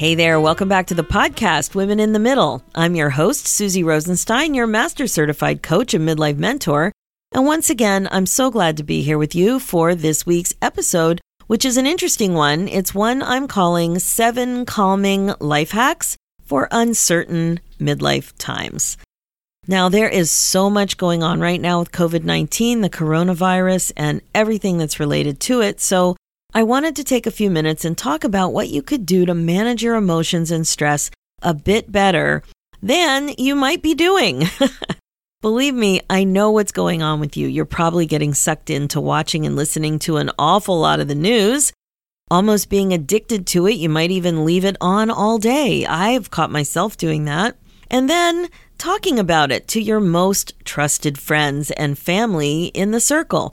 Hey there, welcome back to the podcast, Women in the Middle. I'm your host, Suzy Rosenstein, your master certified coach and midlife mentor. And once again, I'm so glad to be here with you for this week's episode, which is an interesting one. It's one I'm calling Seven Calming Life Hacks for Uncertain Midlife Times. Now, there is so much going on right now with COVID 19, the coronavirus, and everything that's related to it. So, I wanted to take a few minutes and talk about what you could do to manage your emotions and stress a bit better than you might be doing. Believe me, I know what's going on with you. You're probably getting sucked into watching and listening to an awful lot of the news, almost being addicted to it. You might even leave it on all day. I've caught myself doing that. And then talking about it to your most trusted friends and family in the circle.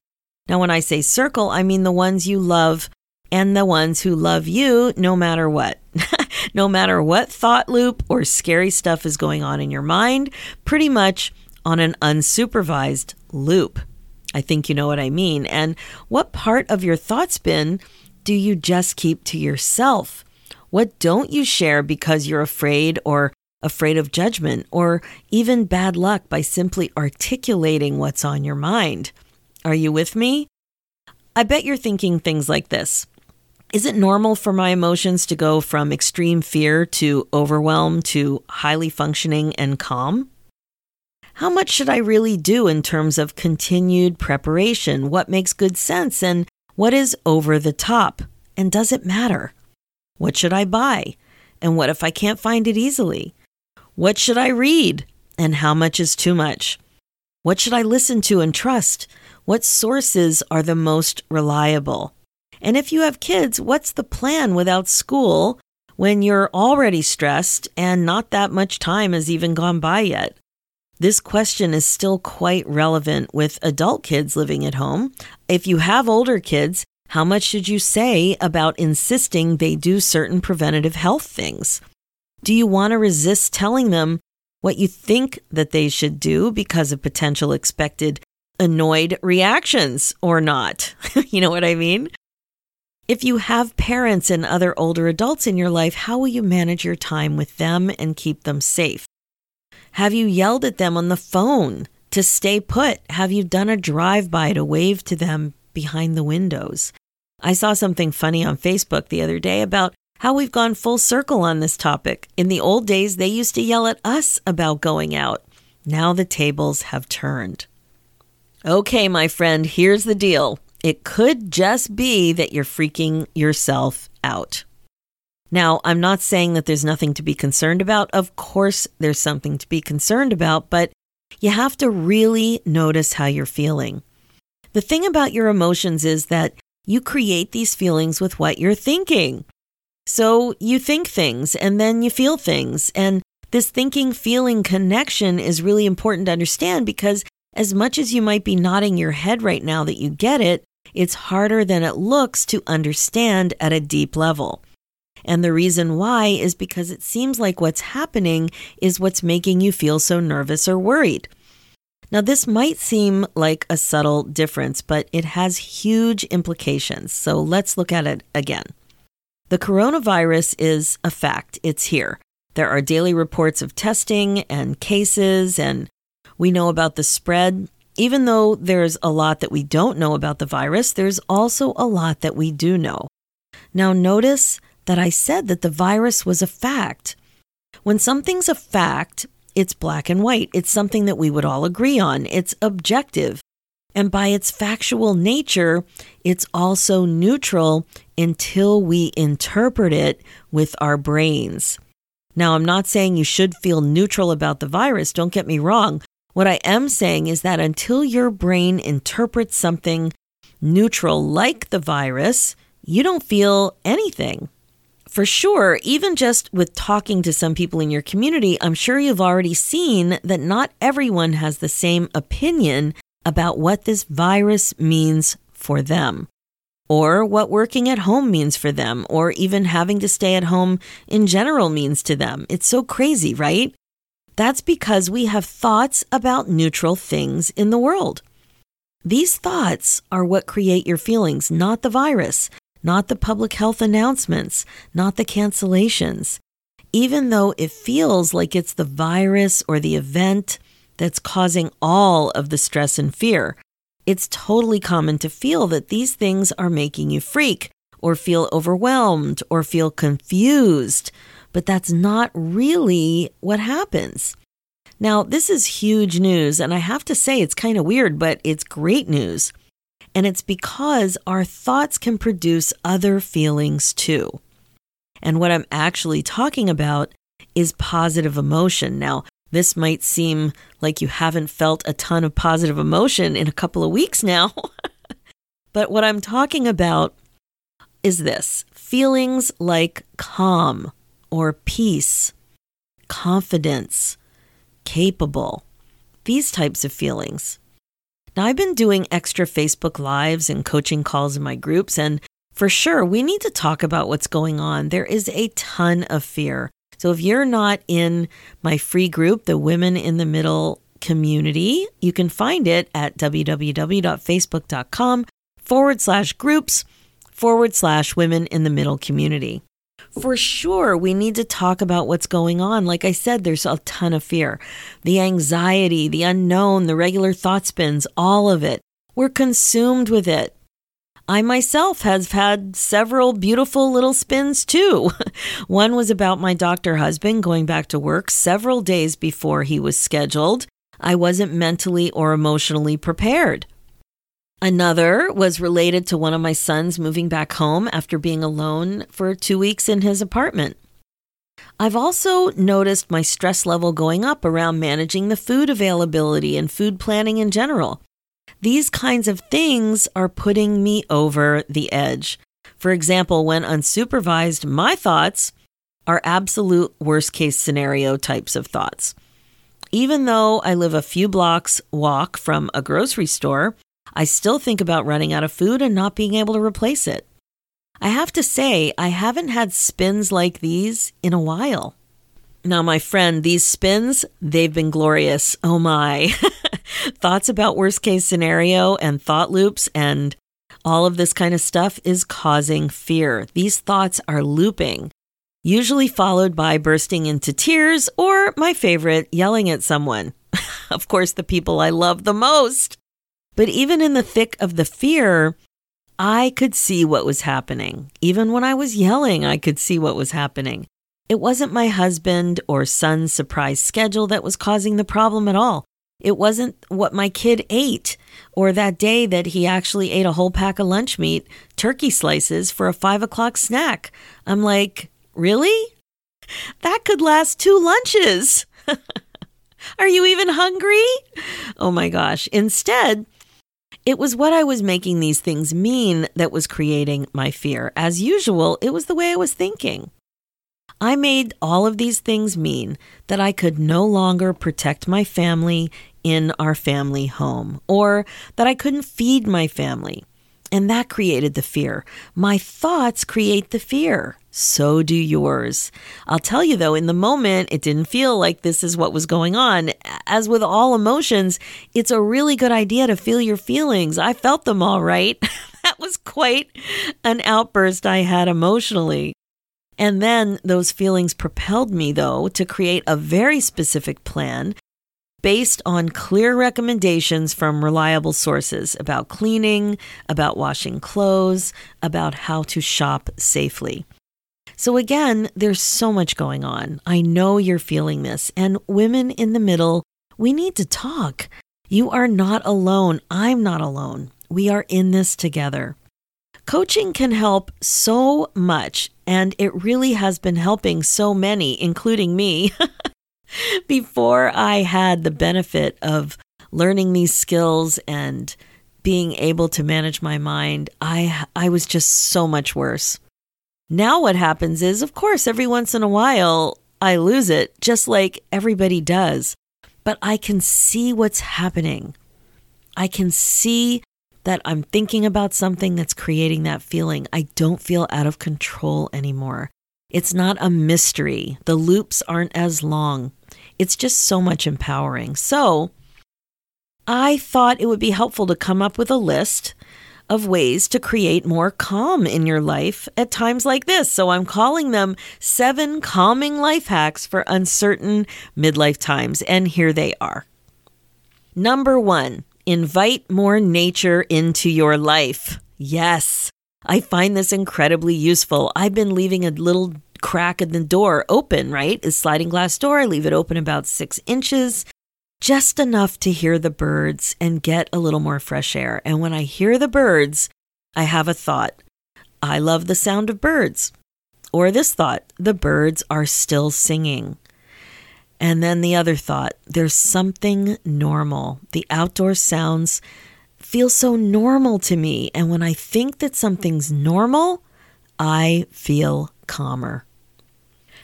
Now, when I say circle, I mean the ones you love and the ones who love you no matter what. no matter what thought loop or scary stuff is going on in your mind, pretty much on an unsupervised loop. I think you know what I mean. And what part of your thought spin do you just keep to yourself? What don't you share because you're afraid or afraid of judgment or even bad luck by simply articulating what's on your mind? Are you with me? I bet you're thinking things like this. Is it normal for my emotions to go from extreme fear to overwhelm to highly functioning and calm? How much should I really do in terms of continued preparation? What makes good sense and what is over the top? And does it matter? What should I buy? And what if I can't find it easily? What should I read? And how much is too much? What should I listen to and trust? What sources are the most reliable? And if you have kids, what's the plan without school when you're already stressed and not that much time has even gone by yet? This question is still quite relevant with adult kids living at home. If you have older kids, how much should you say about insisting they do certain preventative health things? Do you want to resist telling them what you think that they should do because of potential expected annoyed reactions or not. you know what I mean? If you have parents and other older adults in your life, how will you manage your time with them and keep them safe? Have you yelled at them on the phone to stay put? Have you done a drive by to wave to them behind the windows? I saw something funny on Facebook the other day about how we've gone full circle on this topic. In the old days, they used to yell at us about going out. Now the tables have turned. Okay, my friend, here's the deal. It could just be that you're freaking yourself out. Now, I'm not saying that there's nothing to be concerned about. Of course, there's something to be concerned about, but you have to really notice how you're feeling. The thing about your emotions is that you create these feelings with what you're thinking. So you think things and then you feel things. And this thinking feeling connection is really important to understand because as much as you might be nodding your head right now that you get it, it's harder than it looks to understand at a deep level. And the reason why is because it seems like what's happening is what's making you feel so nervous or worried. Now, this might seem like a subtle difference, but it has huge implications. So let's look at it again. The coronavirus is a fact, it's here. There are daily reports of testing and cases, and we know about the spread. Even though there's a lot that we don't know about the virus, there's also a lot that we do know. Now, notice that I said that the virus was a fact. When something's a fact, it's black and white. It's something that we would all agree on. It's objective. And by its factual nature, it's also neutral until we interpret it with our brains. Now, I'm not saying you should feel neutral about the virus, don't get me wrong. What I am saying is that until your brain interprets something neutral like the virus, you don't feel anything. for sure, even just with talking to some people in your community, I'm sure you've already seen that not everyone has the same opinion about what this virus means for them, or what working at home means for them, or even having to stay at home in general means to them. It's so crazy, right? That's because we have thoughts about neutral things in the world. These thoughts are what create your feelings, not the virus not the public health announcements, not the cancellations. Even though it feels like it's the virus or the event that's causing all of the stress and fear, it's totally common to feel that these things are making you freak or feel overwhelmed or feel confused. But that's not really what happens. Now, this is huge news, and I have to say it's kind of weird, but it's great news. And it's because our thoughts can produce other feelings too. And what I'm actually talking about is positive emotion. Now, this might seem like you haven't felt a ton of positive emotion in a couple of weeks now. but what I'm talking about is this feelings like calm or peace, confidence, capable, these types of feelings. Now, I've been doing extra Facebook Lives and coaching calls in my groups, and for sure, we need to talk about what's going on. There is a ton of fear. So, if you're not in my free group, the Women in the Middle community, you can find it at www.facebook.com forward slash groups forward slash women in the middle community for sure, we need to talk about what's going on. Like I said, there's a ton of fear the anxiety, the unknown, the regular thought spins, all of it. We're consumed with it. I myself have had several beautiful little spins too. One was about my doctor husband going back to work several days before he was scheduled. I wasn't mentally or emotionally prepared. Another was related to one of my sons moving back home after being alone for two weeks in his apartment. I've also noticed my stress level going up around managing the food availability and food planning in general. These kinds of things are putting me over the edge. For example, when unsupervised, my thoughts are absolute worst case scenario types of thoughts. Even though I live a few blocks walk from a grocery store, I still think about running out of food and not being able to replace it. I have to say, I haven't had spins like these in a while. Now, my friend, these spins, they've been glorious. Oh my. Thoughts about worst case scenario and thought loops and all of this kind of stuff is causing fear. These thoughts are looping, usually followed by bursting into tears or, my favorite, yelling at someone. of course, the people I love the most. But even in the thick of the fear, I could see what was happening. Even when I was yelling, I could see what was happening. It wasn't my husband or son's surprise schedule that was causing the problem at all. It wasn't what my kid ate or that day that he actually ate a whole pack of lunch meat, turkey slices for a five o'clock snack. I'm like, really? That could last two lunches. Are you even hungry? Oh my gosh. Instead, it was what I was making these things mean that was creating my fear. As usual, it was the way I was thinking. I made all of these things mean that I could no longer protect my family in our family home, or that I couldn't feed my family. And that created the fear. My thoughts create the fear. So do yours. I'll tell you though, in the moment, it didn't feel like this is what was going on. As with all emotions, it's a really good idea to feel your feelings. I felt them all right. that was quite an outburst I had emotionally. And then those feelings propelled me, though, to create a very specific plan based on clear recommendations from reliable sources about cleaning, about washing clothes, about how to shop safely. So, again, there's so much going on. I know you're feeling this. And women in the middle, we need to talk. You are not alone. I'm not alone. We are in this together. Coaching can help so much, and it really has been helping so many, including me. Before I had the benefit of learning these skills and being able to manage my mind, I I was just so much worse. Now, what happens is, of course, every once in a while, I lose it, just like everybody does. But I can see what's happening. I can see that I'm thinking about something that's creating that feeling. I don't feel out of control anymore. It's not a mystery. The loops aren't as long. It's just so much empowering. So, I thought it would be helpful to come up with a list of ways to create more calm in your life at times like this. So I'm calling them seven calming life hacks for uncertain midlife times. And here they are. Number one, invite more nature into your life. Yes, I find this incredibly useful. I've been leaving a little crack in the door open, right? A sliding glass door. I leave it open about six inches just enough to hear the birds and get a little more fresh air. And when I hear the birds, I have a thought I love the sound of birds. Or this thought the birds are still singing. And then the other thought there's something normal. The outdoor sounds feel so normal to me. And when I think that something's normal, I feel calmer.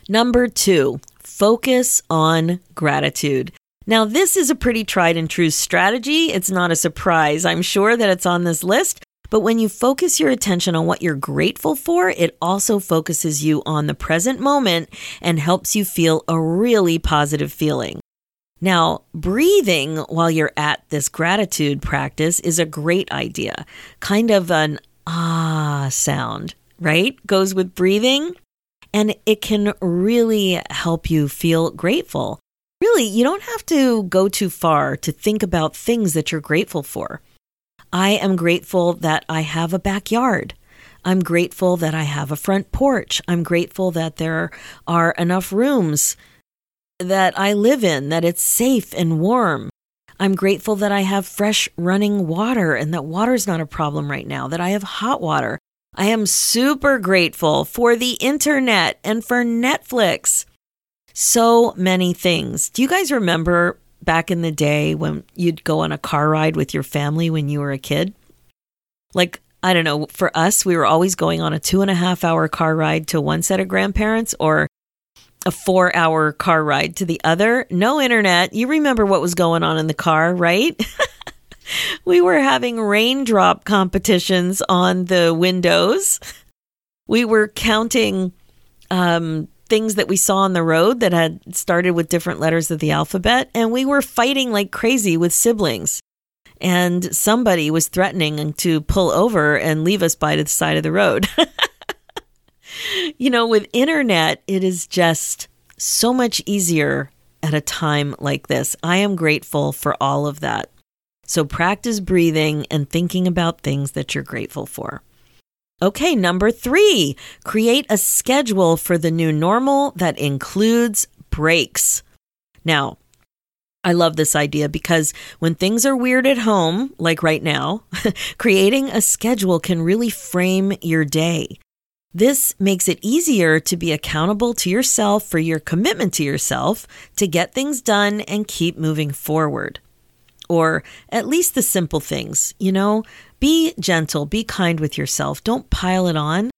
Number two, focus on gratitude. Now, this is a pretty tried and true strategy. It's not a surprise. I'm sure that it's on this list. But when you focus your attention on what you're grateful for, it also focuses you on the present moment and helps you feel a really positive feeling. Now, breathing while you're at this gratitude practice is a great idea. Kind of an ah sound, right? Goes with breathing. And it can really help you feel grateful really, you don't have to go too far to think about things that you're grateful for. I am grateful that I have a backyard. I'm grateful that I have a front porch. I'm grateful that there are enough rooms that I live in, that it's safe and warm. I'm grateful that I have fresh running water and that water's not a problem right now, that I have hot water. I am super grateful for the internet and for Netflix so many things. Do you guys remember back in the day when you'd go on a car ride with your family when you were a kid? Like, I don't know, for us, we were always going on a two and a half hour car ride to one set of grandparents or a four hour car ride to the other. No internet. You remember what was going on in the car, right? we were having raindrop competitions on the windows. We were counting um, things that we saw on the road that had started with different letters of the alphabet, and we were fighting like crazy with siblings. And somebody was threatening to pull over and leave us by the side of the road. you know, with internet, it is just so much easier at a time like this. I am grateful for all of that. So practice breathing and thinking about things that you're grateful for. Okay, number three, create a schedule for the new normal that includes breaks. Now, I love this idea because when things are weird at home, like right now, creating a schedule can really frame your day. This makes it easier to be accountable to yourself for your commitment to yourself to get things done and keep moving forward. Or at least the simple things, you know, be gentle, be kind with yourself. Don't pile it on.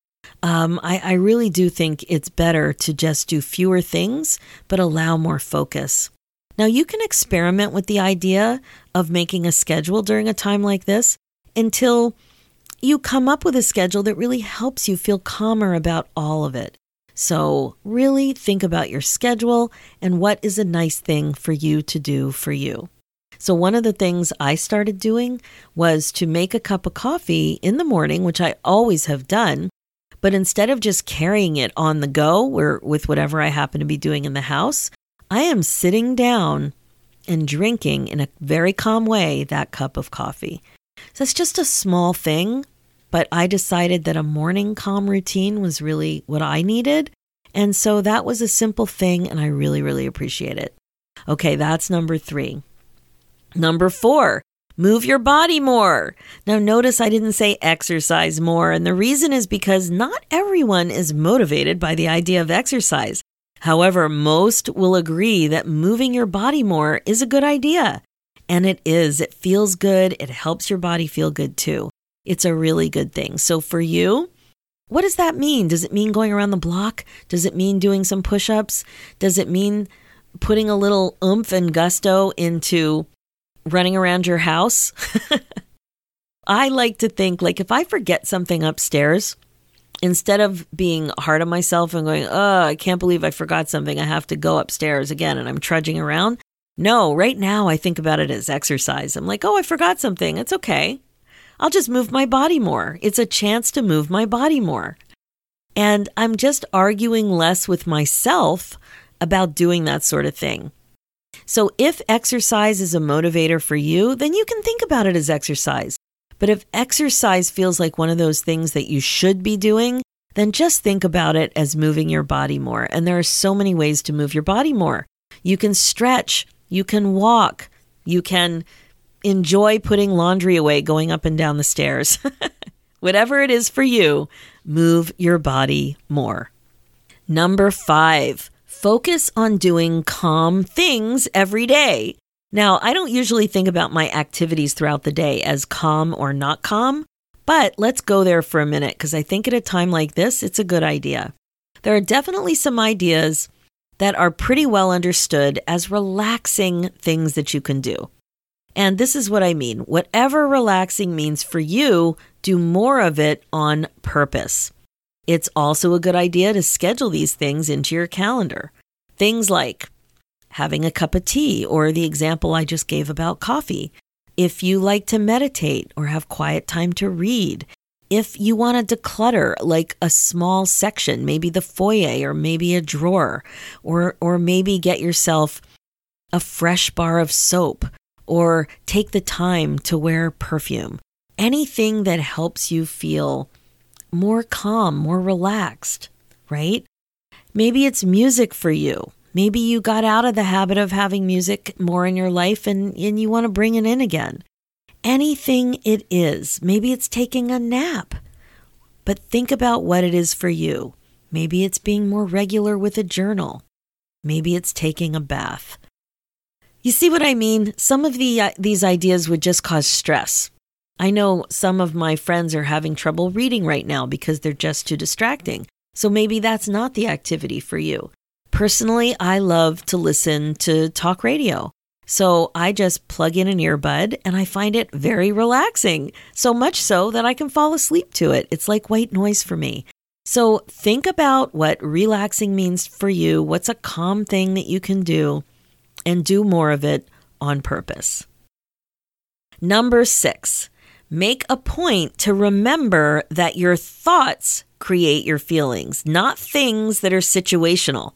Um, I, I really do think it's better to just do fewer things, but allow more focus. Now, you can experiment with the idea of making a schedule during a time like this until you come up with a schedule that really helps you feel calmer about all of it. So, really think about your schedule and what is a nice thing for you to do for you. So, one of the things I started doing was to make a cup of coffee in the morning, which I always have done. But instead of just carrying it on the go or with whatever I happen to be doing in the house, I am sitting down and drinking in a very calm way that cup of coffee. So, it's just a small thing, but I decided that a morning calm routine was really what I needed. And so that was a simple thing, and I really, really appreciate it. Okay, that's number three. Number four, move your body more. Now, notice I didn't say exercise more, and the reason is because not everyone is motivated by the idea of exercise. However, most will agree that moving your body more is a good idea. And it is. It feels good. It helps your body feel good too. It's a really good thing. So, for you, What does that mean? Does it mean going around the block? Does it mean doing some push ups? Does it mean putting a little oomph and gusto into running around your house? I like to think like if I forget something upstairs, instead of being hard on myself and going, oh, I can't believe I forgot something, I have to go upstairs again and I'm trudging around. No, right now I think about it as exercise. I'm like, oh, I forgot something. It's okay. I'll just move my body more. It's a chance to move my body more. And I'm just arguing less with myself about doing that sort of thing. So if exercise is a motivator for you, then you can think about it as exercise. But if exercise feels like one of those things that you should be doing, then just think about it as moving your body more. And there are so many ways to move your body more. You can stretch, you can walk, you can enjoy putting laundry away going up and down the stairs. Whatever it is for you, move your body more. Number five, focus on doing calm things every day. Now, I don't usually think about my activities throughout the day as calm or not calm, but let's go there for a minute because I think at a time like this, it's a good idea. There are definitely some ideas that are pretty well understood as relaxing things that you can do. And this is what I mean whatever relaxing means for you, do more of it on purpose. It's also a good idea to schedule these things into your calendar. Things like having a cup of tea, or the example I just gave about coffee. If you like to meditate or have quiet time to read, if you want to declutter like a small section, maybe the foyer or maybe a drawer, or, or maybe get yourself a fresh bar of soap or take the time to wear perfume. Anything that helps you feel more calm, more relaxed, right? Maybe it's music for you. Maybe you got out of the habit of having music more in your life and, and you want to bring it in again. Anything it is. Maybe it's taking a nap. But think about what it is for you. Maybe it's being more regular with a journal. Maybe it's taking a bath. You see what I mean? Some of the, uh, these ideas would just cause stress. I know some of my friends are having trouble reading right now because they're just too distracting. So maybe that's not the activity for you. Personally, I love to listen to talk radio. So I just plug in an earbud and I find it very relaxing, so much so that I can fall asleep to it. It's like white noise for me. So think about what relaxing means for you. What's a calm thing that you can do and do more of it on purpose. Number six, make a point to remember that your thoughts create your feelings, not things that are situational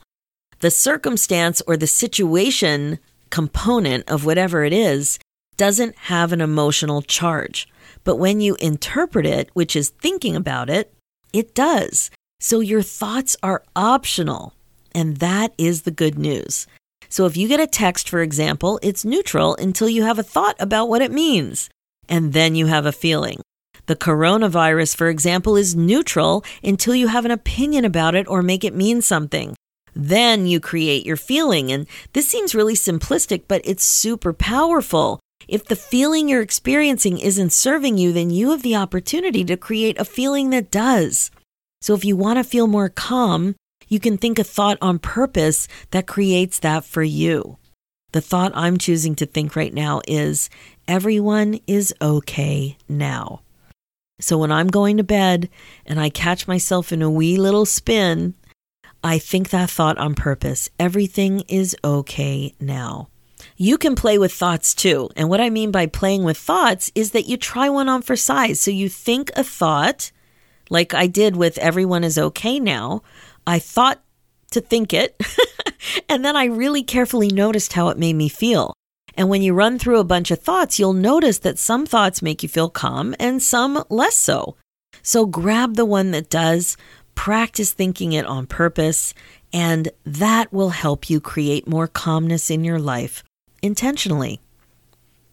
the circumstance or the situation component of whatever it is doesn't have an emotional charge. But when you interpret it, which is thinking about it, it does. So your thoughts are optional. And that is the good news. So if you get a text, for example, it's neutral until you have a thought about what it means. And then you have a feeling. The coronavirus, for example, is neutral until you have an opinion about it or make it mean something. Then you create your feeling. And this seems really simplistic, but it's super powerful. If the feeling you're experiencing isn't serving you, then you have the opportunity to create a feeling that does. So if you want to feel more calm, you can think a thought on purpose that creates that for you. The thought I'm choosing to think right now is everyone is okay now. So when I'm going to bed and I catch myself in a wee little spin, I think that thought on purpose. Everything is okay now. You can play with thoughts too. And what I mean by playing with thoughts is that you try one on for size. So you think a thought, like I did with everyone is okay now. I thought to think it, and then I really carefully noticed how it made me feel. And when you run through a bunch of thoughts, you'll notice that some thoughts make you feel calm and some less so. So grab the one that does, Practice thinking it on purpose, and that will help you create more calmness in your life intentionally.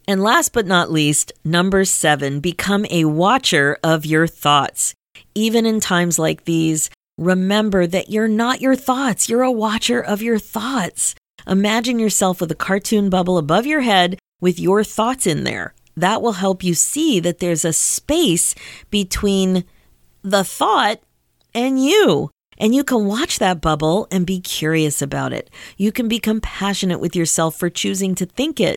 And last but not least, number seven, become a watcher of your thoughts. Even in times like these, remember that you're not your thoughts, you're a watcher of your thoughts. Imagine yourself with a cartoon bubble above your head with your thoughts in there. That will help you see that there's a space between the thought and you. And you can watch that bubble and be curious about it. You can be compassionate with yourself for choosing to think it.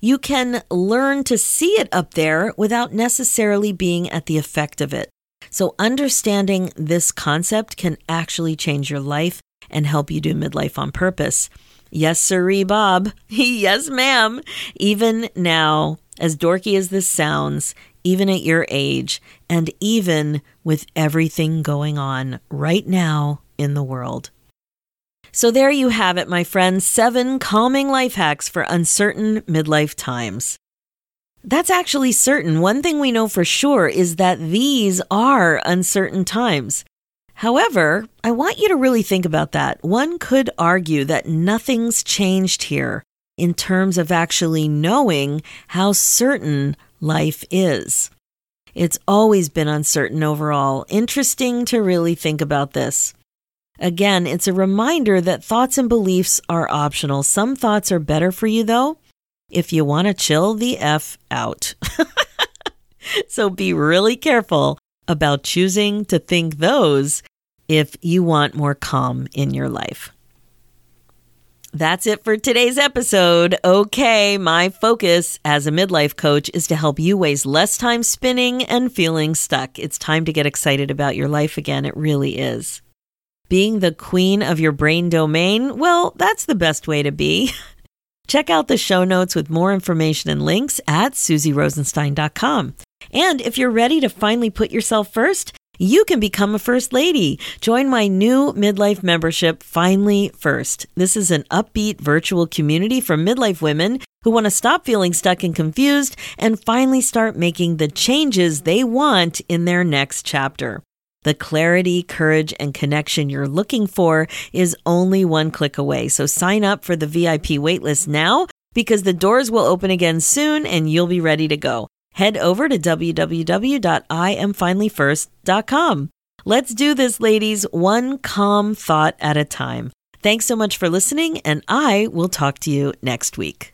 You can learn to see it up there without necessarily being at the effect of it. So, understanding this concept can actually change your life and help you do midlife on purpose. Yes, sirree, Bob. yes, ma'am. Even now, as dorky as this sounds, even at your age, and even with everything going on right now in the world. So, there you have it, my friends seven calming life hacks for uncertain midlife times. That's actually certain. One thing we know for sure is that these are uncertain times. However, I want you to really think about that. One could argue that nothing's changed here in terms of actually knowing how certain life is. It's always been uncertain overall. Interesting to really think about this. Again, it's a reminder that thoughts and beliefs are optional. Some thoughts are better for you, though, if you want to chill the F out. so be really careful about choosing to think those if you want more calm in your life. That's it for today's episode. Okay, my focus as a midlife coach is to help you waste less time spinning and feeling stuck. It's time to get excited about your life again. It really is. Being the queen of your brain domain, well, that's the best way to be. Check out the show notes with more information and links at suzyrosenstein.com. And if you're ready to finally put yourself first, you can become a First Lady. Join my new midlife membership, Finally First. This is an upbeat virtual community for midlife women who want to stop feeling stuck and confused and finally start making the changes they want in their next chapter. The clarity, courage, and connection you're looking for is only one click away. So sign up for the VIP waitlist now because the doors will open again soon and you'll be ready to go head over to www.iamfinallyfirst.com. Let's do this, ladies, one calm thought at a time. Thanks so much for listening, and I will talk to you next week.